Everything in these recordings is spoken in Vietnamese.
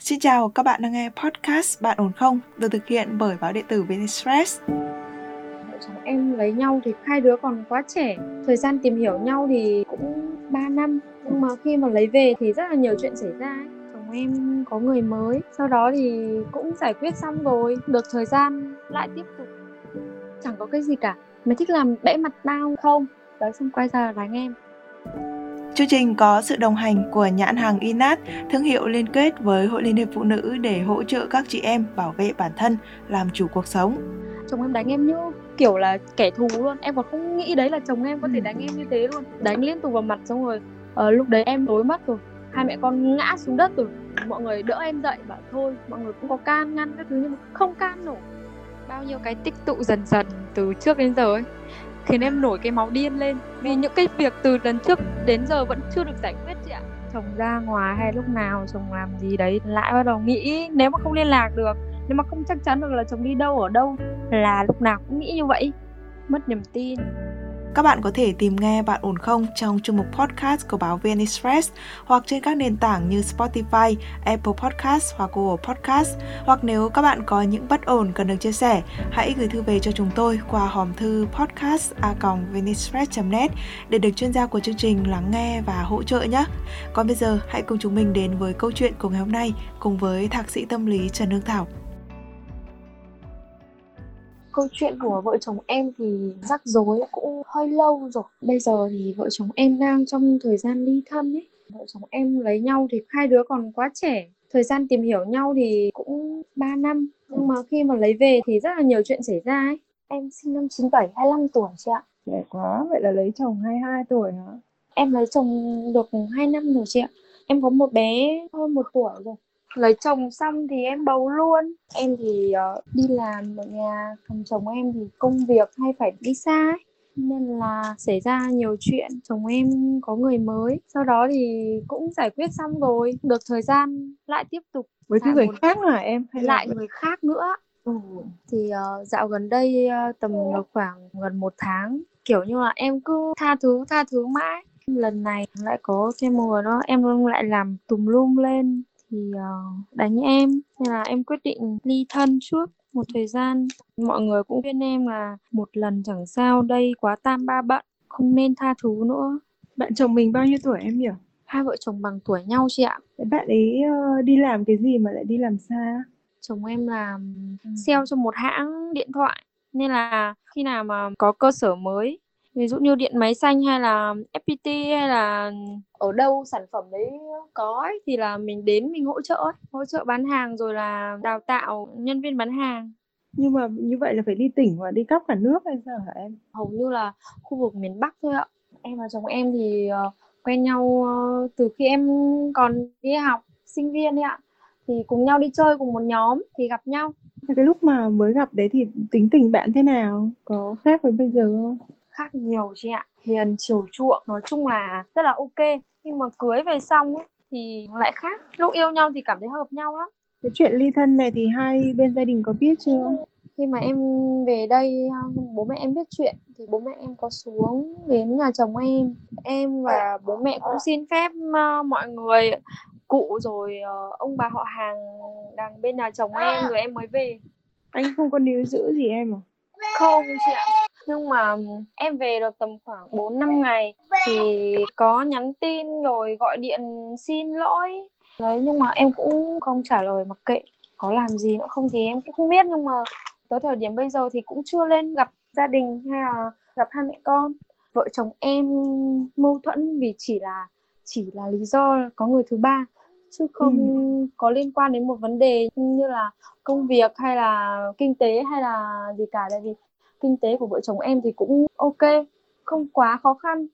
Xin chào, các bạn đang nghe podcast Bạn ổn không? Được thực hiện bởi báo điện tử Vinexpress. Vợ chồng em lấy nhau thì hai đứa còn quá trẻ. Thời gian tìm hiểu nhau thì cũng 3 năm. Nhưng mà khi mà lấy về thì rất là nhiều chuyện xảy ra ấy. Chồng em có người mới. Sau đó thì cũng giải quyết xong rồi. Được thời gian lại tiếp tục. Chẳng có cái gì cả. Mày thích làm bẽ mặt tao không? Đấy xong quay ra đánh em. Chương trình có sự đồng hành của nhãn hàng Inat, thương hiệu liên kết với Hội Liên hiệp Phụ nữ để hỗ trợ các chị em bảo vệ bản thân, làm chủ cuộc sống. Chồng em đánh em như kiểu là kẻ thù luôn. Em còn không nghĩ đấy là chồng em có thể đánh em như thế luôn. Đánh liên tục vào mặt xong rồi. Ờ, lúc đấy em đối mắt rồi. Hai mẹ con ngã xuống đất rồi. Mọi người đỡ em dậy bảo thôi, mọi người cũng có can ngăn các thứ nhưng mà không can nổi. Bao nhiêu cái tích tụ dần dần từ trước đến giờ ấy khiến em nổi cái máu điên lên. Vì những cái việc từ lần trước đến giờ vẫn chưa được giải quyết chị ạ. Chồng ra ngoài hay lúc nào, chồng làm gì đấy, lại bắt đầu nghĩ nếu mà không liên lạc được, nếu mà không chắc chắn được là chồng đi đâu, ở đâu, là lúc nào cũng nghĩ như vậy. Mất niềm tin các bạn có thể tìm nghe Bạn ổn không trong chương mục podcast của báo VN Express hoặc trên các nền tảng như Spotify, Apple Podcast hoặc Google Podcast. Hoặc nếu các bạn có những bất ổn cần được chia sẻ, hãy gửi thư về cho chúng tôi qua hòm thư podcast net để được chuyên gia của chương trình lắng nghe và hỗ trợ nhé. Còn bây giờ, hãy cùng chúng mình đến với câu chuyện của ngày hôm nay cùng với thạc sĩ tâm lý Trần Hương Thảo câu chuyện của vợ chồng em thì rắc rối cũng hơi lâu rồi. Bây giờ thì vợ chồng em đang trong thời gian ly thân ấy. Vợ chồng em lấy nhau thì hai đứa còn quá trẻ. Thời gian tìm hiểu nhau thì cũng 3 năm. Nhưng mà khi mà lấy về thì rất là nhiều chuyện xảy ra ấy. Em sinh năm 97 25 tuổi chị ạ. Trẻ quá vậy là lấy chồng 22 tuổi hả? Em lấy chồng được 2 năm rồi chị ạ. Em có một bé hơn một tuổi rồi lấy chồng xong thì em bầu luôn. Em thì uh, đi làm ở nhà còn chồng em thì công việc hay phải đi xa ấy. Nên là xảy ra nhiều chuyện chồng em có người mới. Sau đó thì cũng giải quyết xong rồi. Được thời gian lại tiếp tục với cái người một... khác hả em? Hay lại là... người khác nữa. Ừ. thì uh, dạo gần đây uh, tầm khoảng gần một tháng kiểu như là em cứ tha thứ tha thứ mãi. Lần này lại có thêm một người đó em lại làm tùm lum lên thì uh, đánh em nên là em quyết định ly thân trước một thời gian. Mọi người cũng khuyên em là một lần chẳng sao đây quá tam ba bận không nên tha thứ nữa. Bạn chồng mình bao nhiêu tuổi em nhỉ? Hai vợ chồng bằng tuổi nhau chị ạ. Bạn ấy uh, đi làm cái gì mà lại đi làm xa? Chồng em làm ừ. sale cho một hãng điện thoại. Nên là khi nào mà có cơ sở mới ví dụ như điện máy xanh hay là FPT hay là ở đâu sản phẩm đấy có ấy, thì là mình đến mình hỗ trợ ấy. hỗ trợ bán hàng rồi là đào tạo nhân viên bán hàng. Nhưng mà như vậy là phải đi tỉnh và đi khắp cả nước hay sao hả em? Hầu như là khu vực miền Bắc thôi ạ. Em và chồng em thì uh, quen nhau uh, từ khi em còn đi học sinh viên ấy ạ. Thì cùng nhau đi chơi cùng một nhóm thì gặp nhau. Cái lúc mà mới gặp đấy thì tính tình bạn thế nào? Có khác với bây giờ không khác nhiều chị ạ. Hiền chiều chuộng nói chung là rất là ok. Nhưng mà cưới về xong ấy, thì lại khác. Lúc yêu nhau thì cảm thấy hợp nhau lắm. Cái chuyện ly thân này thì hai bên gia đình có biết chưa? Khi mà em về đây bố mẹ em biết chuyện thì bố mẹ em có xuống đến nhà chồng em. Em và bố mẹ cũng xin phép uh, mọi người cụ rồi uh, ông bà họ hàng đằng bên nhà chồng em rồi em mới về. Anh không có níu giữ gì em à? Không chị ạ nhưng mà em về được tầm khoảng 4 năm ngày thì có nhắn tin rồi gọi điện xin lỗi. Đấy nhưng mà em cũng không trả lời mặc kệ có làm gì nữa không thì em cũng không biết. Nhưng mà tới thời điểm bây giờ thì cũng chưa lên gặp gia đình hay là gặp hai mẹ con. Vợ chồng em mâu thuẫn vì chỉ là chỉ là lý do có người thứ ba chứ không ừ. có liên quan đến một vấn đề như là công việc hay là kinh tế hay là gì cả. Tại vì kinh tế của vợ chồng em thì cũng ok, không quá khó khăn.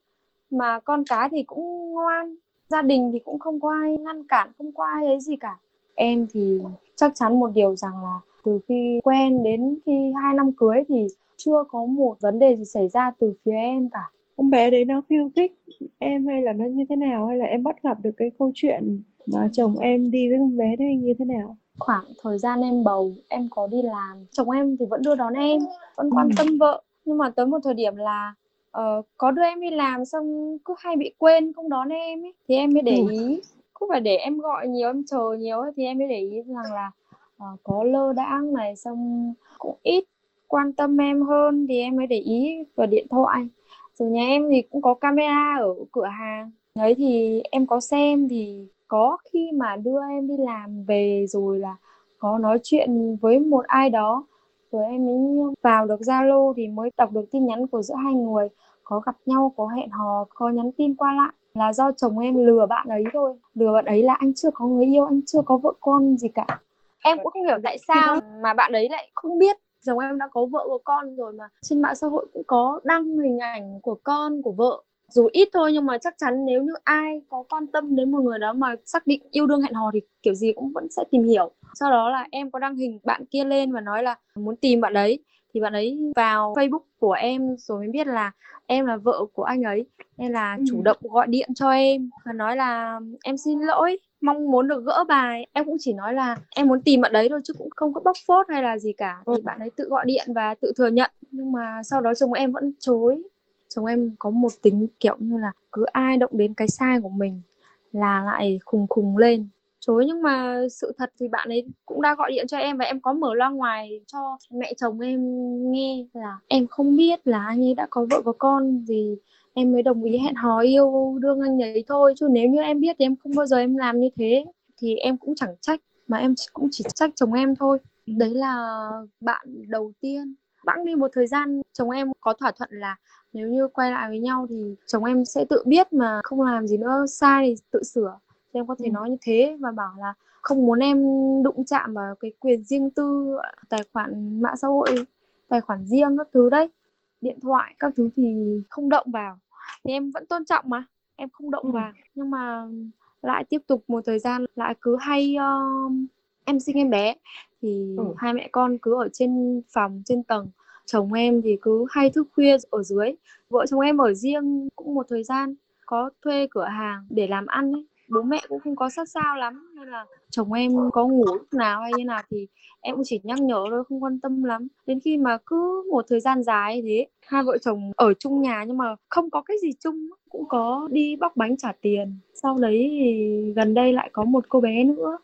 Mà con cái thì cũng ngoan, gia đình thì cũng không có ai ngăn cản, không có ai ấy gì cả. Em thì chắc chắn một điều rằng là từ khi quen đến khi hai năm cưới thì chưa có một vấn đề gì xảy ra từ phía em cả. Con bé đấy nó khiêu khích em hay là nó như thế nào? Hay là em bắt gặp được cái câu chuyện mà chồng em đi với con bé đấy như thế nào? Khoảng thời gian em bầu em có đi làm chồng em thì vẫn đưa đón em vẫn quan tâm vợ. Nhưng mà tới một thời điểm là uh, có đưa em đi làm xong cứ hay bị quên không đón em ấy thì em mới để ý. Không phải để em gọi nhiều em chờ nhiều thì em mới để ý rằng là uh, có lơ đãng này xong cũng ít quan tâm em hơn thì em mới để ý vào điện thoại. Rồi nhà em thì cũng có camera ở cửa hàng. Đấy thì em có xem thì có khi mà đưa em đi làm về rồi là có nói chuyện với một ai đó, rồi em mới vào được Zalo thì mới đọc được tin nhắn của giữa hai người. Có gặp nhau, có hẹn hò, có nhắn tin qua lại. Là do chồng em lừa bạn ấy thôi. Lừa bạn ấy là anh chưa có người yêu, anh chưa có vợ con gì cả. Em cũng không hiểu tại sao mà bạn ấy lại không biết chồng em đã có vợ có con rồi mà trên mạng xã hội cũng có đăng hình ảnh của con, của vợ dù ít thôi nhưng mà chắc chắn nếu như ai có quan tâm đến một người đó mà xác định yêu đương hẹn hò thì kiểu gì cũng vẫn sẽ tìm hiểu. Sau đó là em có đăng hình bạn kia lên và nói là muốn tìm bạn ấy. Thì bạn ấy vào Facebook của em rồi mới biết là em là vợ của anh ấy. Nên là ừ. chủ động gọi điện cho em và nói là em xin lỗi mong muốn được gỡ bài. Em cũng chỉ nói là em muốn tìm bạn đấy thôi chứ cũng không có bóc phốt hay là gì cả. Thì bạn ấy tự gọi điện và tự thừa nhận. Nhưng mà sau đó chồng em vẫn chối chồng em có một tính, kiểu như là, cứ ai động đến cái sai của mình là lại khùng khùng lên. Chối nhưng mà sự thật thì bạn ấy cũng đã gọi điện cho em và em có mở loa ngoài cho mẹ chồng em nghe là em không biết là anh ấy đã có vợ có con gì, em mới đồng ý hẹn hò yêu đương anh ấy thôi. Chứ nếu như em biết thì em không bao giờ em làm như thế. Thì em cũng chẳng trách, mà em cũng chỉ trách chồng em thôi. Đấy là bạn đầu tiên. Bẵng đi một thời gian, chồng em có thỏa thuận là nếu như quay lại với nhau thì chồng em sẽ tự biết mà không làm gì nữa sai thì tự sửa thì em có thể ừ. nói như thế và bảo là không muốn em đụng chạm vào cái quyền riêng tư tài khoản mạng xã hội tài khoản riêng các thứ đấy điện thoại các thứ thì không động vào thì em vẫn tôn trọng mà em không động ừ. vào nhưng mà lại tiếp tục một thời gian lại cứ hay uh, em sinh em bé thì ừ. hai mẹ con cứ ở trên phòng trên tầng chồng em thì cứ hay thức khuya ở dưới. Vợ chồng em ở riêng cũng một thời gian, có thuê cửa hàng để làm ăn ấy. Bố mẹ cũng không có sát sao lắm, nên là chồng em có ngủ lúc nào hay như nào thì em cũng chỉ nhắc nhở thôi, không quan tâm lắm. Đến khi mà cứ một thời gian dài thế, hai vợ chồng ở chung nhà nhưng mà không có cái gì chung, cũng có đi bóc bánh trả tiền sau đấy thì gần đây lại có một cô bé nữa.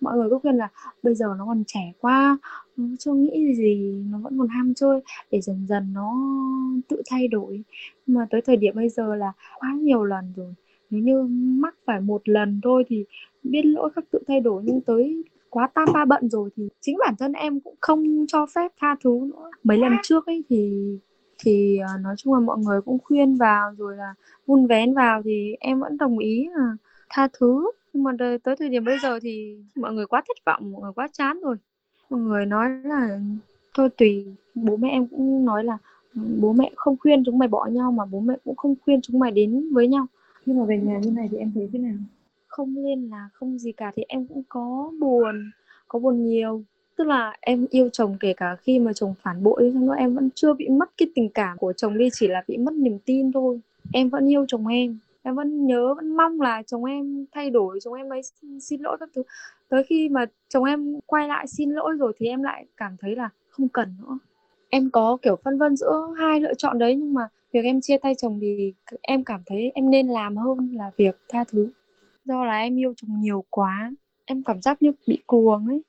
Mọi người cứ khuyên là, bây giờ nó còn trẻ quá, nó chưa nghĩ gì, nó vẫn còn ham chơi. Để dần dần nó tự thay đổi. Mà tới thời điểm bây giờ là quá nhiều lần rồi. Nếu như mắc phải một lần thôi thì biết lỗi khắc tự thay đổi, nhưng tới quá tam ba bận rồi thì chính bản thân em cũng không cho phép tha thứ nữa. Mấy lần trước ấy thì thì uh, nói chung là mọi người cũng khuyên vào rồi là vun vén vào thì em vẫn đồng ý là tha thứ. Nhưng mà tới, tới thời điểm bây giờ thì mọi người quá thất vọng mọi người quá chán rồi. Mọi người nói là thôi tùy bố mẹ em cũng nói là bố mẹ không khuyên chúng mày bỏ nhau mà bố mẹ cũng không khuyên chúng mày đến với nhau. Nhưng mà về nhà như này thì em thấy thế nào? Không liên là không gì cả thì em cũng có buồn có buồn nhiều tức là em yêu chồng kể cả khi mà chồng phản bội xong nữa em vẫn chưa bị mất cái tình cảm của chồng đi chỉ là bị mất niềm tin thôi. Em vẫn yêu chồng em em vẫn nhớ vẫn mong là chồng em thay đổi chồng em ấy xin, xin lỗi các thứ. Tới khi mà chồng em quay lại xin lỗi rồi thì em lại cảm thấy là không cần nữa. Em có kiểu phân vân giữa hai lựa chọn đấy nhưng mà việc em chia tay chồng thì em cảm thấy em nên làm hơn là việc tha thứ. Do là em yêu chồng nhiều quá em cảm giác như bị cuồng ấy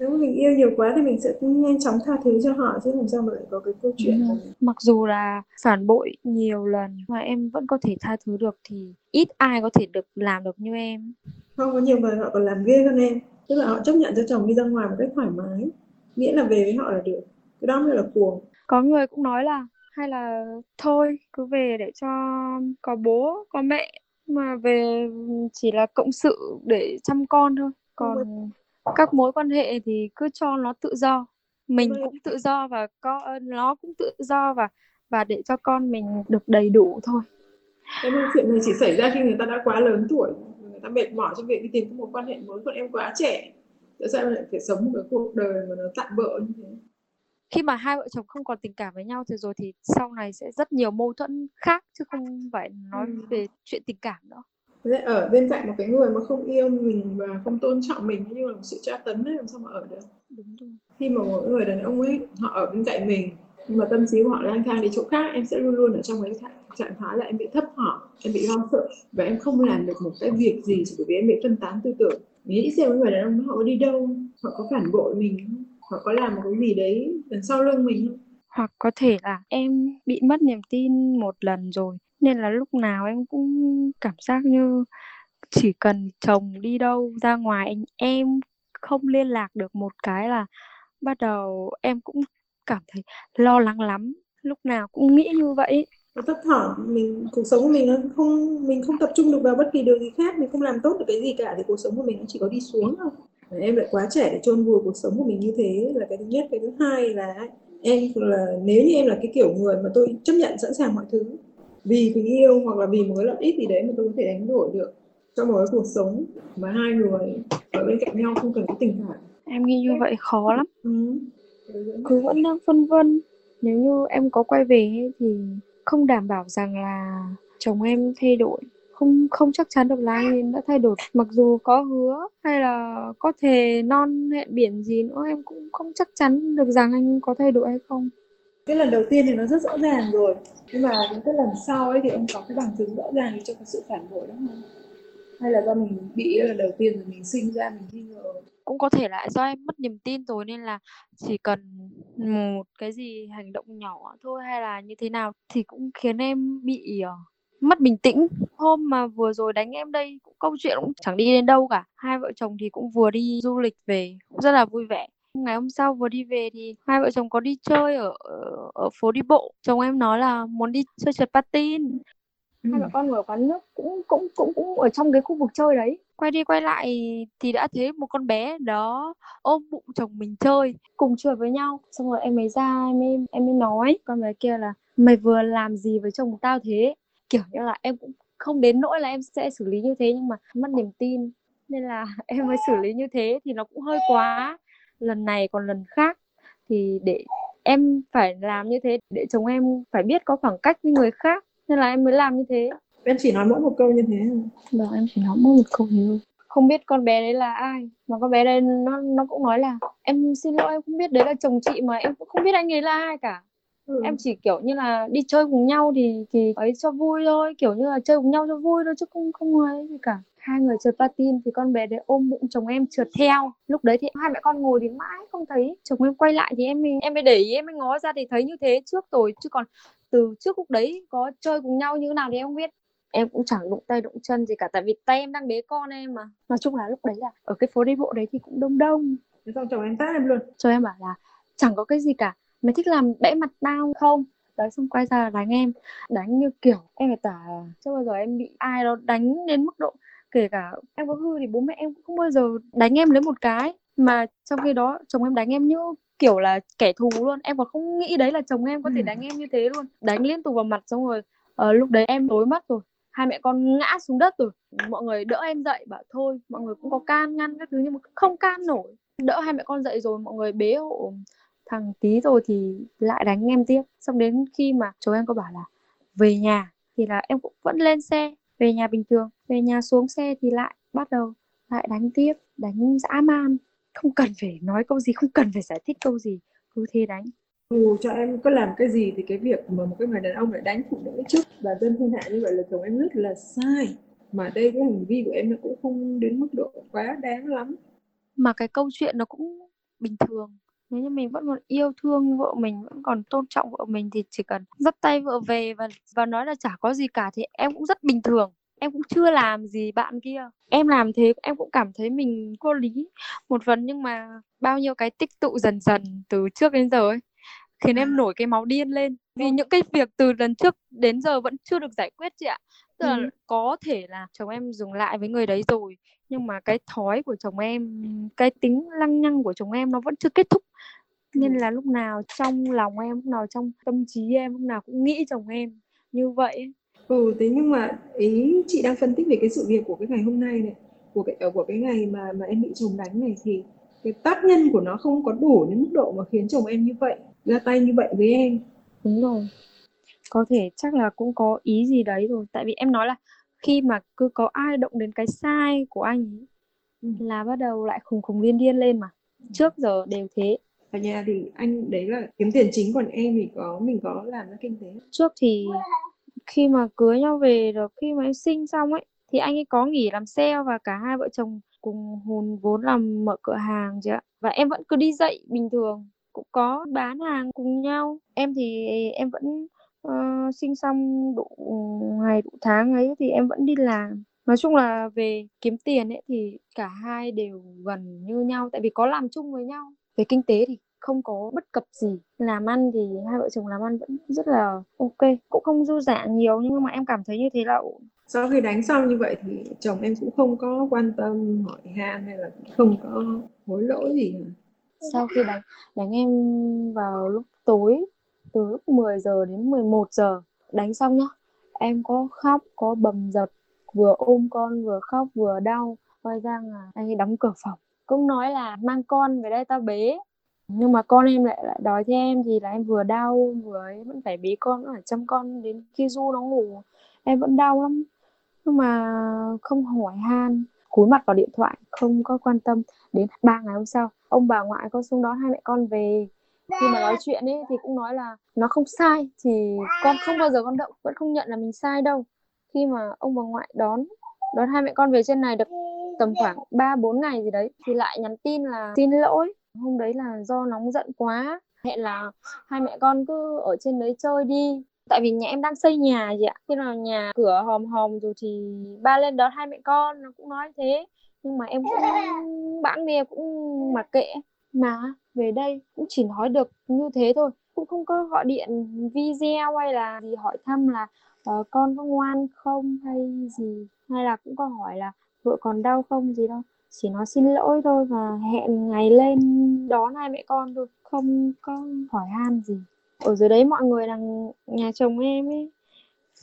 nếu mình yêu nhiều quá thì mình sẽ nhanh chóng tha thứ cho họ chứ làm sao mà lại có cái câu chuyện ừ. mặc dù là phản bội nhiều lần mà em vẫn có thể tha thứ được thì ít ai có thể được làm được như em. Không có nhiều người họ còn làm ghê hơn em. Tức là họ chấp nhận cho chồng đi ra ngoài một cách thoải mái. Miễn là về với họ là được. Cái đó mới là cuồng. Có người cũng nói là hay là thôi cứ về để cho có bố có mẹ. Mà về chỉ là cộng sự để chăm con thôi. Còn các mối quan hệ thì cứ cho nó tự do. Mình cũng tự do và có nó cũng tự do và và để cho con mình được đầy đủ thôi. Ơi, chuyện này chỉ xảy ra khi người ta đã quá lớn tuổi người ta mệt mỏi trong việc đi tìm một quan hệ mới còn em quá trẻ. Tại sao em lại phải sống một cái cuộc đời mà nó tạm bỡ như thế? Khi mà hai vợ chồng không còn tình cảm với nhau thì rồi thì sau này sẽ rất nhiều mâu thuẫn khác chứ không phải nói ừ. về chuyện tình cảm nữa ở bên cạnh một cái người mà không yêu mình và không tôn trọng mình như là một sự tra tấn ấy làm sao mà ở được? Đúng rồi. Khi mà một người đàn ông ấy họ ở bên cạnh mình nhưng mà tâm trí của họ lang thang đi chỗ khác em sẽ luôn luôn ở trong cái trạng thái là em bị thấp thỏm em bị lo sợ và em không làm được một cái việc gì chỉ bởi vì em bị phân tán tư tưởng. Nghĩ xem người đàn ông họ có đi đâu? Họ có phản bội mình không? Họ có làm một cái gì đấy đằng sau lưng mình không? Hoặc có thể là em bị mất niềm tin một lần rồi nên là lúc nào em cũng cảm giác như chỉ cần chồng đi đâu, ra ngoài anh em không liên lạc được một cái là bắt đầu em cũng cảm thấy lo lắng lắm. Lúc nào cũng nghĩ như vậy. Nó thấp thỏm, mình, cuộc sống của mình nó không, mình không tập trung được vào bất kỳ điều gì khác, mình không làm tốt được cái gì cả thì cuộc sống của mình nó chỉ có đi xuống thôi. Em lại quá trẻ để chôn vùi cuộc sống của mình như thế là cái thứ nhất. Cái thứ hai là em là, nếu như em là cái kiểu người mà tôi chấp nhận sẵn sàng mọi thứ vì tình yêu hoặc là vì một cái lợi ích gì đấy mà tôi có thể đánh đổi được cho một cái cuộc sống mà hai người ở bên cạnh nhau không cần có tình cảm. Em nghĩ như vậy khó lắm. Ừ. cứ vẫn đang phân vân. Nếu như em có quay về thì không đảm bảo rằng là chồng em thay đổi. Không không chắc chắn được là anh ấy đã thay đổi. Mặc dù có hứa hay là có thể non hẹn biển gì nữa em cũng không chắc chắn được rằng anh có thay đổi hay không cái lần đầu tiên thì nó rất rõ ràng rồi. Nhưng mà những cái lần sau ấy thì ông có cái bằng chứng rõ ràng cho cái sự phản bội đó không? Hay là do mình bị lần đầu tiên rồi mình sinh ra, mình nghi ngờ? Cũng có thể là do em mất niềm tin rồi nên là chỉ cần một cái gì hành động nhỏ thôi hay là như thế nào thì cũng khiến em bị ờ, mất bình tĩnh. Hôm mà vừa rồi đánh em đây câu chuyện cũng chẳng đi đến đâu cả. Hai vợ chồng thì cũng vừa đi du lịch về, cũng rất là vui vẻ ngày hôm sau vừa đi về thì hai vợ chồng có đi chơi ở ở phố đi bộ. Chồng em nói là muốn đi chơi trượt patin. Ừ. hai mẹ con ngồi ở quán nước cũng cũng cũng cũng ở trong cái khu vực chơi đấy. Quay đi quay lại thì đã thấy một con bé đó ôm bụng chồng mình chơi. Cùng chơi với nhau xong rồi em mới ra em mới, em mới nói con bé kia là mày vừa làm gì với chồng tao thế? Kiểu như là em cũng không đến nỗi là em sẽ xử lý như thế nhưng mà mất niềm tin. Nên là em mới xử lý như thế thì nó cũng hơi quá lần này còn lần khác. Thì để em phải làm như thế để chồng em phải biết có khoảng cách với người khác nên là em mới làm như thế. Em chỉ nói mỗi một câu như thế vâng em chỉ nói mỗi một câu như không biết con bé đấy là ai mà con bé đấy nó nó cũng nói là em xin lỗi em không biết đấy là chồng chị mà em cũng không biết anh ấy là ai cả. Ừ. em chỉ kiểu như là đi chơi cùng nhau thì thì ấy cho vui thôi kiểu như là chơi cùng nhau cho vui thôi chứ không không ấy gì cả hai người trượt patin thì con bé đấy ôm bụng chồng em trượt theo. Lúc đấy thì hai mẹ con ngồi thì mãi không thấy chồng em quay lại thì em em mới để ý em mới ngó ra thì thấy như thế trước rồi. Chứ còn từ trước lúc đấy có chơi cùng nhau như thế nào thì em không biết. Em cũng chẳng đụng tay đụng chân gì cả tại vì tay em đang bế con em mà. Nói chung là lúc đấy là ở cái phố đi bộ đấy thì cũng đông đông. Xong chồng em tát em luôn. Chồng em bảo là chẳng có cái gì cả mày thích làm bẽ mặt tao không? Đấy xong quay ra đánh em. Đánh như kiểu em phải tả chưa bao giờ em bị ai đó đánh đến mức độ kể cả em có hư thì bố mẹ em cũng không bao giờ đánh em lấy một cái. Mà trong khi đó chồng em đánh em như kiểu là kẻ thù luôn. Em còn không nghĩ đấy là chồng em có thể đánh em như thế luôn. Đánh liên tục vào mặt xong rồi uh, lúc đấy em tối mắt rồi. Hai mẹ con ngã xuống đất rồi. Mọi người đỡ em dậy bảo thôi mọi người cũng có can ngăn các thứ nhưng mà không can nổi. Đỡ hai mẹ con dậy rồi mọi người bế hộ thằng tí rồi thì lại đánh em tiếp. Xong đến khi mà chồng em có bảo là về nhà thì là em cũng vẫn lên xe về nhà bình thường về nhà xuống xe thì lại bắt đầu lại đánh tiếp đánh dã man. Không cần phải nói câu gì không cần phải giải thích câu gì cứ thế đánh. Dù cho em có làm cái gì thì cái việc mà một cái người đàn ông lại đánh phụ nữ trước và dân thiên hạ như vậy là chồng em rất là sai. Mà đây cái hành vi của em nó cũng không đến mức độ quá đáng lắm. Mà cái câu chuyện nó cũng bình thường nếu như mình vẫn còn yêu thương vợ mình vẫn còn tôn trọng vợ mình thì chỉ cần dắt tay vợ về và và nói là chả có gì cả thì em cũng rất bình thường. Em cũng chưa làm gì bạn kia. Em làm thế em cũng cảm thấy mình vô lý một phần nhưng mà bao nhiêu cái tích tụ dần dần từ trước đến giờ ấy khiến em nổi cái máu điên lên. Vì những cái việc từ lần trước đến giờ vẫn chưa được giải quyết chị ạ tức là ừ. có thể là chồng em dừng lại với người đấy rồi nhưng mà cái thói của chồng em cái tính lăng nhăng của chồng em nó vẫn chưa kết thúc. Nên là lúc nào trong lòng em lúc nào trong tâm trí em lúc nào cũng nghĩ chồng em như vậy ừ thế nhưng mà ý chị đang phân tích về cái sự việc của cái ngày hôm nay này của cái của cái ngày mà mà em bị chồng đánh này thì cái tác nhân của nó không có đủ đến mức độ mà khiến chồng em như vậy ra tay như vậy với em. Đúng rồi có thể chắc là cũng có ý gì đấy rồi. Tại vì em nói là khi mà cứ có ai động đến cái sai của anh ấy, ừ. là bắt đầu lại khùng khùng điên điên lên mà. Trước giờ đều thế. Ở nhà thì anh đấy là kiếm tiền chính còn em thì có mình có làm ra kinh tế. Trước thì khi mà cưới nhau về rồi khi mà em sinh xong ấy thì anh ấy có nghỉ làm sale và cả hai vợ chồng cùng hùn vốn làm mở cửa hàng chị ạ. Và em vẫn cứ đi dạy bình thường cũng có bán hàng cùng nhau. Em thì em vẫn uh, sinh xong đủ ngày đủ tháng ấy thì em vẫn đi làm. Nói chung là về kiếm tiền ấy thì cả hai đều gần như nhau tại vì có làm chung với nhau. Về kinh tế thì không có bất cập gì. Làm ăn thì hai vợ chồng làm ăn vẫn rất là ok cũng không dư giả nhiều nhưng mà em cảm thấy như thế là ổn. Sau khi đánh xong như vậy thì chồng em cũng không có quan tâm hỏi han hay là không có hối lỗi gì hả? sau khi đánh đánh em vào lúc tối từ lúc 10 giờ đến 11 giờ. Đánh xong nhá em có khóc có bầm dập vừa ôm con vừa khóc vừa đau quay ra là anh ấy đóng cửa phòng. Cũng nói là mang con về đây tao bế. Nhưng mà con em lại lại đòi theo em thì là em vừa đau vừa ấy, vẫn phải bế con vẫn phải chăm con đến khi du nó ngủ. Em vẫn đau lắm. Nhưng mà không hỏi han cúi mặt vào điện thoại không có quan tâm. Đến ba ngày hôm sau ông bà ngoại có xuống đón hai mẹ con về khi mà nói chuyện ấy thì cũng nói là nó không sai, thì con không bao giờ con động, vẫn không nhận là mình sai đâu. Khi mà ông bà ngoại đón đón hai mẹ con về trên này được tầm khoảng 3 4 ngày gì đấy, thì lại nhắn tin là xin lỗi. Hôm đấy là do nóng giận quá, hẹn là hai mẹ con cứ ở trên đấy chơi đi. Tại vì nhà em đang xây nhà gì ạ. Khi nào nhà cửa hòm hòm rồi thì ba lên đón hai mẹ con, nó cũng nói thế. Nhưng mà em cũng bạn bè cũng mặc kệ mà về đây cũng chỉ nói được như thế thôi cũng không có gọi điện video hay là gì hỏi thăm là uh, con có ngoan không hay gì hay là cũng có hỏi là vợ còn đau không gì đâu. Chỉ nói xin lỗi thôi và hẹn ngày lên đón hai mẹ con thôi không có hỏi han gì. Ở dưới đấy mọi người đằng nhà chồng em ấy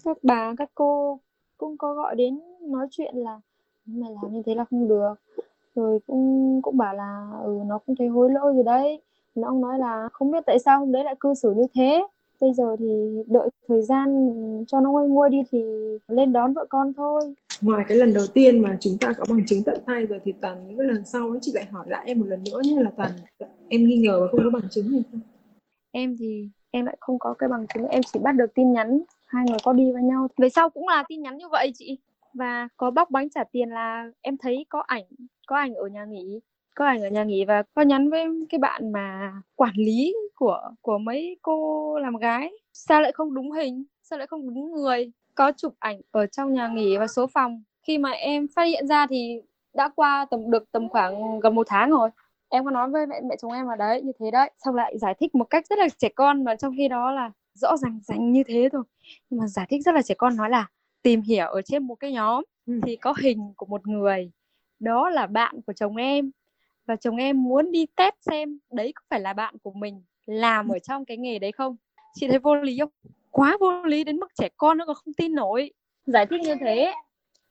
các bà các cô cũng có gọi đến nói chuyện là mày làm như thế là không được rồi cũng cũng bảo là ừ nó cũng thấy hối lỗi rồi đấy. Nó ông nói là không biết tại sao hôm đấy lại cư xử như thế. Bây giờ thì đợi thời gian cho nó nguôi nguôi đi thì lên đón vợ con thôi. Ngoài cái lần đầu tiên mà chúng ta có bằng chứng tận tay rồi thì toàn những cái lần sau ấy chị lại hỏi lại em một lần nữa như là toàn em nghi ngờ và không có bằng chứng hay không em thì em lại không có cái bằng chứng. Em chỉ bắt được tin nhắn. Hai người có đi với nhau. Về sau cũng là tin nhắn như vậy chị. Và có bóc bánh trả tiền là em thấy có ảnh có ảnh ở nhà nghỉ có ảnh ở nhà nghỉ và có nhắn với cái bạn mà quản lý của của mấy cô làm gái. Sao lại không đúng hình? Sao lại không đúng người? Có chụp ảnh ở trong nhà nghỉ và số phòng. Khi mà em phát hiện ra thì đã qua tầm được tầm khoảng gần một tháng rồi. Em có nói với mẹ mẹ chồng em là đấy như thế đấy. Xong lại giải thích một cách rất là trẻ con mà trong khi đó là rõ ràng rành như thế thôi. Nhưng mà giải thích rất là trẻ con nói là tìm hiểu ở trên một cái nhóm ừ. thì có hình của một người đó là bạn của chồng em. Và chồng em muốn đi test xem đấy có phải là bạn của mình làm ở trong cái nghề đấy không? Chị thấy vô lý không? Quá vô lý đến mức trẻ con nó còn không tin nổi. Giải thích như thế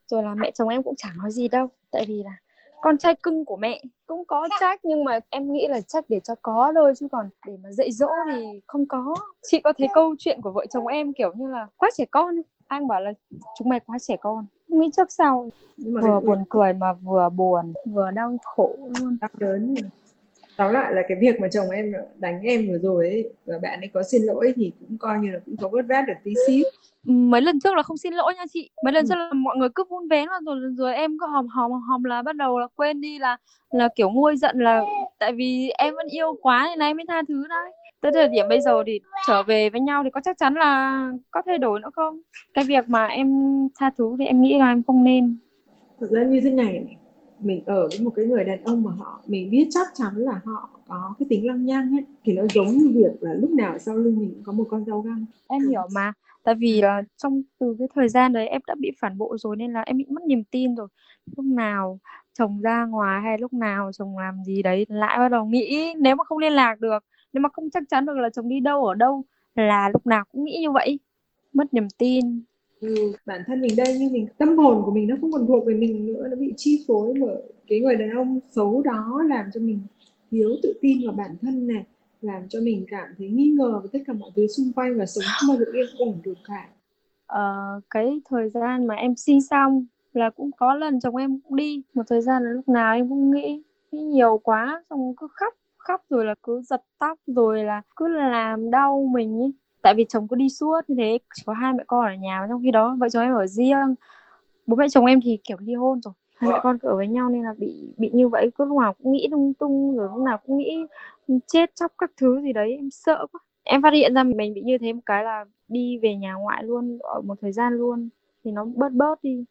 rồi là mẹ chồng em cũng chẳng nói gì đâu. Tại vì là con trai cưng của mẹ cũng có trách nhưng mà em nghĩ là trách để cho có thôi chứ còn để mà dạy dỗ thì không có. Chị có thấy câu chuyện của vợ chồng em kiểu như là quá trẻ con anh bảo là chúng mày quá trẻ con. Nghĩ trước sau. Vừa buồn cười mà vừa buồn vừa đau khổ luôn. Đau đớn tóm lại là cái việc mà chồng em đánh em vừa rồi ấy và bạn ấy có xin lỗi thì cũng coi như là cũng có vớt vát được tí xíu. Mấy lần trước là không xin lỗi nha chị. Mấy lần ừ. trước là mọi người cứ vun vén là rồi rồi em cứ hòm hòm hòm là bắt đầu là quên đi là là kiểu nguôi giận là tại vì em vẫn yêu quá nên em mới tha thứ đấy tới thời điểm bây giờ thì trở về với nhau thì có chắc chắn là có thay đổi nữa không? Cái việc mà em tha thứ thì em nghĩ là em không nên. Thực ra như thế này mình ở với một cái người đàn ông mà họ mình biết chắc chắn là họ có cái tính lăng nhăng ấy thì nó giống như việc là lúc nào sau lưng mình có một con dao găm. Em hiểu mà tại vì là trong từ cái thời gian đấy em đã bị phản bội rồi nên là em bị mất niềm tin rồi. Lúc nào chồng ra ngoài hay lúc nào chồng làm gì đấy lại bắt đầu nghĩ nếu mà không liên lạc được nếu mà không chắc chắn được là chồng đi đâu ở đâu là lúc nào cũng nghĩ như vậy. Mất niềm tin. Ừ, bản thân mình đây nhưng mình tâm hồn của mình nó không còn thuộc về mình nữa nó bị chi phối bởi cái người đàn ông xấu đó làm cho mình thiếu tự tin vào bản thân này làm cho mình cảm thấy nghi ngờ với tất cả mọi thứ xung quanh và sống không bao giờ yên ổn được cả. Ờ, cái thời gian mà em sinh xong là cũng có lần chồng em cũng đi. Một thời gian là lúc nào em cũng nghĩ, nghĩ nhiều quá xong cứ khóc khóc rồi là cứ giật tóc rồi là cứ làm đau mình ý. Tại vì chồng cứ đi suốt như thế chỉ có hai mẹ con ở nhà trong khi đó vợ chồng em ở riêng. Bố mẹ chồng em thì kiểu ly hôn rồi hai mẹ con cứ ở với nhau nên là bị bị như vậy cứ lúc nào cũng nghĩ lung tung rồi lúc nào cũng nghĩ chết chóc các thứ gì đấy em sợ quá. Em phát hiện ra mình bị như thế một cái là đi về nhà ngoại luôn ở một thời gian luôn thì nó bớt bớt đi.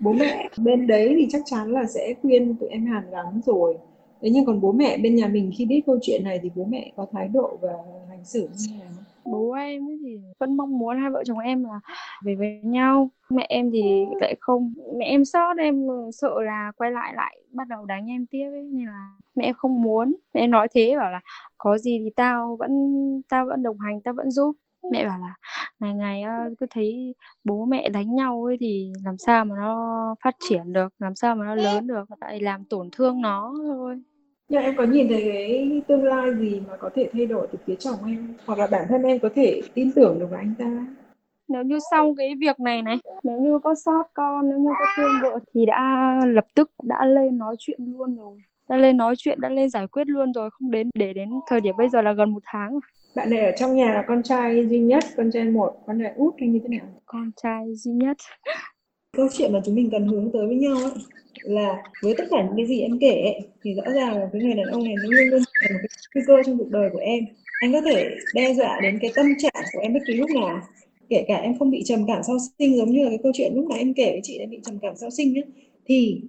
Bố mẹ bên đấy thì chắc chắn là sẽ khuyên tụi em hàn gắn rồi thế nhưng còn bố mẹ bên nhà mình khi biết câu chuyện này thì bố mẹ có thái độ và hành xử như thế nào? Bố em thì vẫn mong muốn hai vợ chồng em là về với nhau. Mẹ em thì lại không, mẹ em sót em sợ là quay lại lại bắt đầu đánh em tiếp ấy, nên là mẹ em không muốn. Mẹ em nói thế, bảo là có gì thì tao vẫn tao vẫn đồng hành, tao vẫn giúp mẹ bảo là ngày ngày cứ thấy bố mẹ đánh nhau ấy thì làm sao mà nó phát triển được làm sao mà nó lớn được tại làm tổn thương nó thôi. Nhưng em có nhìn thấy cái tương lai gì mà có thể thay đổi từ phía chồng em? Hoặc là bản thân em có thể tin tưởng được vào anh ta? Nếu như sau cái việc này này nếu như có sót con nếu như có thương vợ thì đã lập tức đã lên nói chuyện luôn rồi. Đã lên nói chuyện đã lên giải quyết luôn rồi không đến để đến thời điểm bây giờ là gần một tháng rồi bạn này ở trong nhà là con trai duy nhất con trai một con trai út hay như thế nào? Con trai duy nhất. Câu chuyện mà chúng mình cần hướng tới với nhau ấy, là với tất cả những cái gì em kể ấy, thì rõ ràng là cái người đàn ông này nó luôn luôn là một cái nguy cơ trong cuộc đời của em. Anh có thể đe dọa đến cái tâm trạng của em bất kỳ lúc nào kể cả em không bị trầm cảm sau sinh giống như là cái câu chuyện lúc nãy em kể với chị em bị trầm cảm sau sinh ấy, thì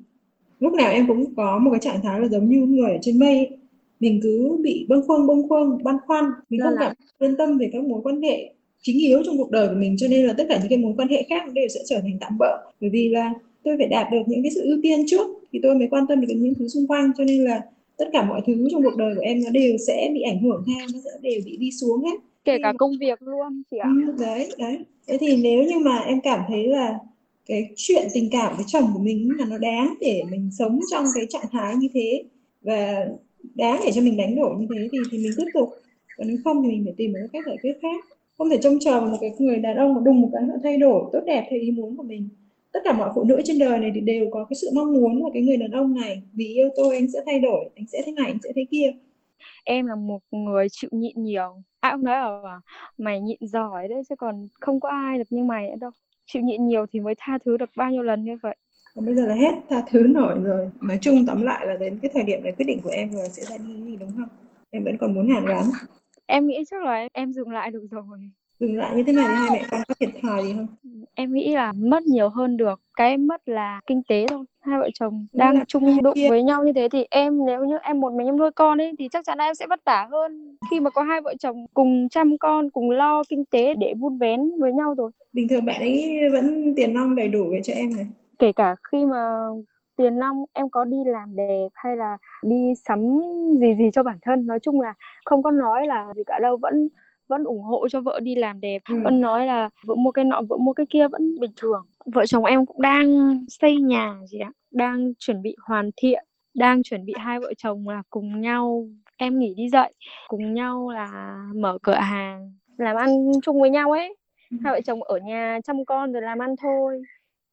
lúc nào em cũng có một cái trạng thái là giống như người ở trên mây ấy. Mình cứ bị bâng khuâng bâng khuâng băn khoăn. Mình không cảm yên tâm về các mối quan hệ chính yếu trong cuộc đời của mình cho nên là tất cả những cái mối quan hệ khác đều sẽ trở thành tạm bỡ bởi vì là tôi phải đạt được những cái sự ưu tiên trước thì tôi mới quan tâm đến những thứ xung quanh cho nên là tất cả mọi thứ trong cuộc đời của em nó đều sẽ bị ảnh hưởng theo nó sẽ đều bị đi xuống hết kể cả công việc luôn chị ạ. Ừ, đấy đấy. Thế thì nếu như mà em cảm thấy là cái chuyện tình cảm với chồng của mình là nó đáng để mình sống trong cái trạng thái như thế và đáng để cho mình đánh đổi như thế thì thì mình tiếp tục. Còn nếu không thì mình phải tìm một cái cách giải quyết khác. Không thể trông chờ vào một cái người đàn ông mà đùng một cái họ thay đổi, tốt đẹp theo ý muốn của mình. Tất cả mọi phụ nữ trên đời này thì đều có cái sự mong muốn là cái người đàn ông này, vì yêu tôi anh sẽ thay đổi, anh sẽ thế này, anh sẽ thế kia. Em là một người chịu nhịn nhiều. À, ai cũng nói là mày nhịn giỏi đấy, chứ còn không có ai được như mày nữa đâu. Chịu nhịn nhiều thì mới tha thứ được bao nhiêu lần như vậy? Còn bây giờ là hết tha thứ nổi rồi. Nói chung tóm lại là đến cái thời điểm này quyết định của em rồi sẽ ra đi gì đúng không? Em vẫn còn muốn hàn gắn. Em nghĩ chắc là em dừng lại được rồi. Dừng lại như thế này thì hai mẹ con có thiệt thòi gì không? Em nghĩ là mất nhiều hơn được cái em mất là kinh tế thôi. Hai vợ chồng đang là chung đụng kia. với nhau như thế thì em nếu như em một mình em nuôi con ấy thì chắc chắn là em sẽ vất vả hơn. Khi mà có hai vợ chồng cùng chăm con cùng lo kinh tế để vun vén với nhau rồi. Bình thường bạn ấy vẫn tiền nong đầy đủ về cho em này kể cả khi mà tiền nong em có đi làm đẹp hay là đi sắm gì gì cho bản thân nói chung là không có nói là gì cả đâu vẫn vẫn ủng hộ cho vợ đi làm đẹp Ừ. vẫn nói là vợ mua cái nọ vợ mua cái kia vẫn bình thường vợ chồng em cũng đang xây nhà gì ạ đang chuẩn bị hoàn thiện đang chuẩn bị hai vợ chồng là cùng nhau em nghỉ đi dạy cùng nhau là mở cửa hàng làm ăn chung với nhau ấy Ừ. hai vợ chồng ở nhà chăm con rồi làm ăn thôi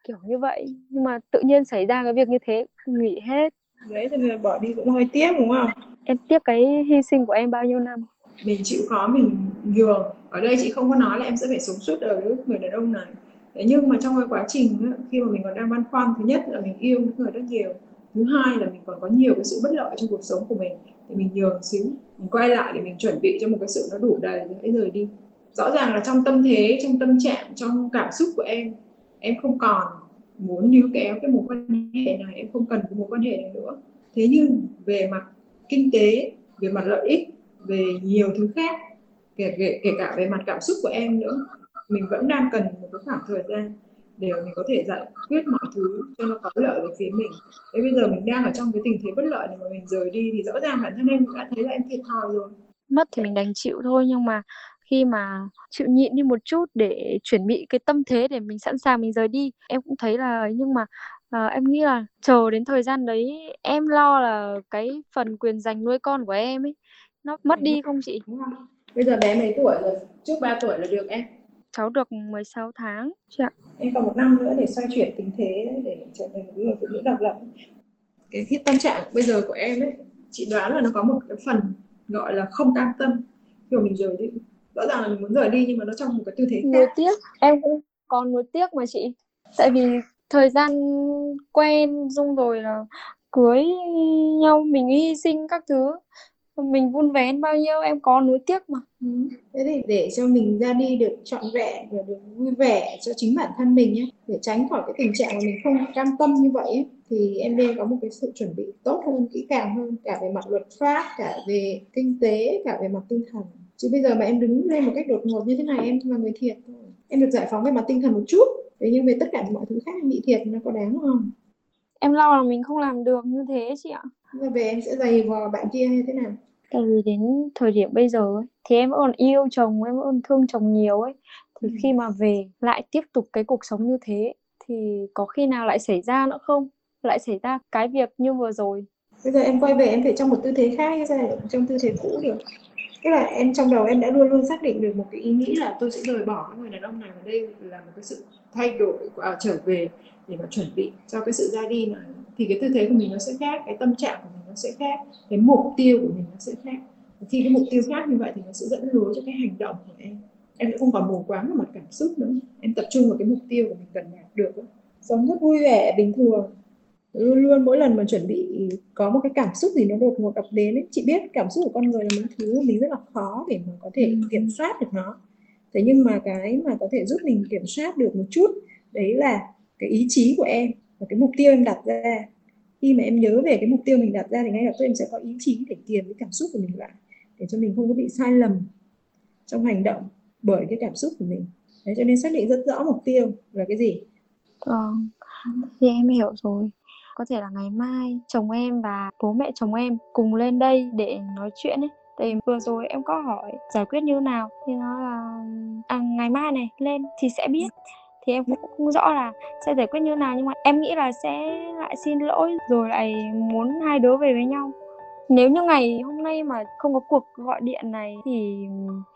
kiểu như vậy. Nhưng mà tự nhiên xảy ra cái việc như thế nghỉ hết. Đấy cho nên là bỏ đi cũng hơi tiếc đúng không? Em tiếc cái hy sinh của em bao nhiêu năm? Mình chịu khó mình nhường. Ở đây chị không có nói là em sẽ phải sống suốt đời với người đàn ông này. Thế nhưng mà trong cái quá trình khi mà mình còn đang băn khoăn thứ nhất là mình yêu người rất nhiều. Thứ hai là mình còn có nhiều cái sự bất lợi trong cuộc sống của mình. Thì mình nhường xíu mình quay lại để mình chuẩn bị cho một cái sự nó đủ đầy rồi hãy rời đi. Rõ ràng là trong tâm thế trong tâm trạng trong cảm xúc của em em không còn muốn níu kéo cái mối quan hệ này em không cần cái mối quan hệ này nữa. Thế nhưng về mặt kinh tế về mặt lợi ích về nhiều thứ khác kể, kể, kể cả về mặt cảm xúc của em nữa mình vẫn đang cần một cái khoảng thời gian để mình có thể giải quyết mọi thứ cho nó có lợi về phía mình. Thế bây giờ mình đang ở trong cái tình thế bất lợi này mà mình rời đi thì rõ ràng bản thân em cũng đã thấy là em thiệt thòi rồi. Mất thì mình đành chịu thôi nhưng mà khi mà chịu nhịn đi một chút để chuẩn bị cái tâm thế để mình sẵn sàng mình rời đi. Em cũng thấy là nhưng mà à, em nghĩ là chờ đến thời gian đấy em lo là cái phần quyền dành nuôi con của em ấy nó mất đi không chị? bây giờ bé mấy tuổi rồi? Trước 3 tuổi là được em? Cháu được 16 tháng chị ạ. Em còn một năm nữa để xoay chuyển tình thế để trở thành một người phụ nữ độc lập. Cái cái tâm trạng bây giờ của em ấy chị đoán là nó có một cái phần gọi là không cam tâm khi mà mình rời đi rõ ràng là mình muốn rời đi nhưng mà nó trong một cái tư thế khác. Nuối tiếc. Em cũng có nuối tiếc mà chị. Tại vì thời gian quen dung rồi là cưới nhau mình hy sinh các thứ. Mình vun vén bao nhiêu em có nuối tiếc mà. Ừ. thế thì để cho mình ra đi được trọn vẹn và được vui vẻ cho chính bản thân mình nhé. Để tránh khỏi cái tình trạng mà mình không cam tâm như vậy ấy, thì em nên có một cái sự chuẩn bị tốt hơn kỹ càng hơn. Cả về mặt luật pháp cả về kinh tế cả về mặt tinh thần chứ bây giờ mà em đứng lên một cách đột ngột như thế này em là người thiệt thôi. Em được giải phóng về mặt tinh thần một chút. Thế nhưng về tất cả mọi thứ khác em bị thiệt nó có đáng không? Em lo là mình không làm được như thế chị ạ. Rồi về em sẽ giày vò bạn kia như thế nào? Tại vì đến thời điểm bây giờ ấy, thì em vẫn còn yêu chồng em vẫn còn thương chồng nhiều ấy. Thì ừ. khi mà về lại tiếp tục cái cuộc sống như thế thì có khi nào lại xảy ra nữa không? Lại xảy ra cái việc như vừa rồi. Bây giờ em quay về em phải trong một tư thế khác hay sao? Trong tư thế cũ được tức là em trong đầu em đã luôn luôn xác định được một cái ý nghĩ là tôi sẽ rời bỏ người đàn ông này và đây là một cái sự thay đổi à, trở về để mà chuẩn bị cho cái sự ra đi này thì cái tư thế của mình nó sẽ khác cái tâm trạng của mình nó sẽ khác cái mục tiêu của mình nó sẽ khác. Và khi cái mục tiêu khác như vậy thì nó sẽ dẫn lối cho cái hành động của em. Em sẽ không còn mù quáng vào mặt cảm xúc nữa. Em tập trung vào cái mục tiêu của mình cần đạt được sống rất vui vẻ bình thường luôn luôn mỗi lần mà chuẩn bị có một cái cảm xúc gì nó đột ngột ập đến ấy, chị biết cảm xúc của con người là một thứ mình rất là khó để mà có thể ừ. kiểm soát được nó. Thế nhưng mà cái mà có thể giúp mình kiểm soát được một chút đấy là cái ý chí của em và cái mục tiêu em đặt ra. Khi mà em nhớ về cái mục tiêu mình đặt ra thì ngay lập tức em sẽ có ý chí để kiềm cái cảm xúc của mình lại để cho mình không có bị sai lầm trong hành động bởi cái cảm xúc của mình. Đấy cho nên xác định rất rõ mục tiêu là cái gì. Vâng thì em hiểu rồi có thể là ngày mai chồng em và bố mẹ chồng em cùng lên đây để nói chuyện ấy. Tại vừa rồi em có hỏi giải quyết như nào thì nó là à, ngày mai này lên thì sẽ biết. Thì em cũng không rõ là sẽ giải quyết như nào nhưng mà em nghĩ là sẽ lại xin lỗi rồi lại muốn hai đứa về với nhau. Nếu như ngày hôm nay mà không có cuộc gọi điện này thì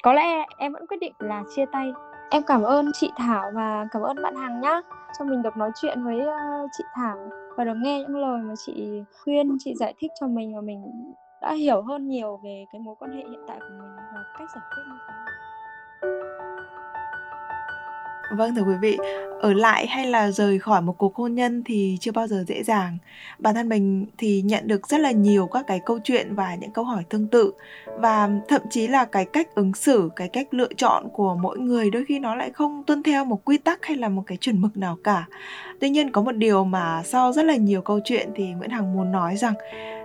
có lẽ em vẫn quyết định là chia tay. Em cảm ơn chị Thảo và cảm ơn bạn Hằng nhá cho mình được nói chuyện với ờ, chị Thảo và được nghe những lời mà chị khuyên, chị giải thích cho mình và mình đã hiểu hơn nhiều về cái mối quan hệ hiện tại của mình và cách giải quyết như thế nào. Vâng thưa quý vị, ở lại hay là rời khỏi một cuộc hôn nhân thì chưa bao giờ dễ dàng. Bản thân mình thì nhận được rất là nhiều các cái câu chuyện và những câu hỏi tương tự và thậm chí là cái cách ứng xử, cái cách lựa chọn của mỗi người đôi khi nó lại không tuân theo một quy tắc hay là một cái chuẩn mực nào cả. Tuy nhiên có một điều mà sau rất là nhiều câu chuyện thì Nguyễn Hằng muốn nói rằng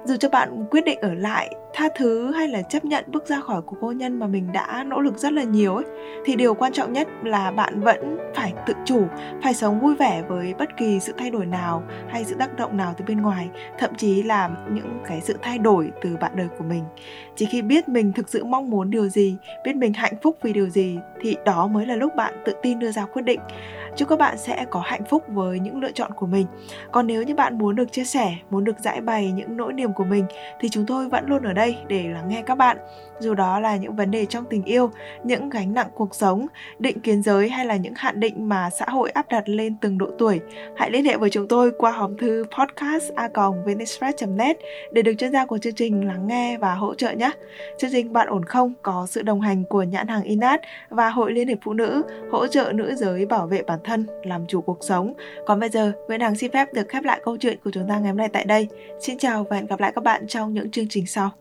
dù cho bạn quyết định ở lại, tha thứ hay là chấp nhận bước ra khỏi cuộc hôn nhân mà mình đã nỗ lực rất là nhiều ấy, thì điều quan trọng nhất là bạn vẫn phải tự chủ, phải sống vui vẻ với bất kỳ sự thay đổi nào hay sự tác động nào từ bên ngoài, thậm chí là những cái sự thay đổi từ bạn đời của mình. Chỉ khi biết mình thực sự mong muốn điều gì, biết mình hạnh phúc vì điều gì, thì đó mới là lúc bạn tự tin đưa ra quyết định. Chúc các bạn sẽ có hạnh phúc với những lựa chọn của mình. Còn nếu như bạn muốn được chia sẻ, muốn được giải bày những nỗi niềm của mình thì chúng tôi vẫn luôn ở đây để lắng nghe các bạn. Dù đó là những vấn đề trong tình yêu, những gánh nặng cuộc sống, định kiến giới hay là những hạn định mà xã hội áp đặt lên từng độ tuổi, hãy liên hệ với chúng tôi qua hòm thư podcast a net để được chuyên gia của chương trình lắng nghe và hỗ trợ nhé. Chương trình bạn ổn không có sự đồng hành của nhãn hàng inat và hội liên hiệp phụ nữ hỗ trợ nữ giới bảo vệ bản thân, làm chủ cuộc sống. Còn bây giờ, nguyễn hằng xin phép được khép lại câu chuyện của chúng ta ngày hôm nay tại đây. Xin chào và hẹn gặp lại lại các bạn trong những chương trình sau.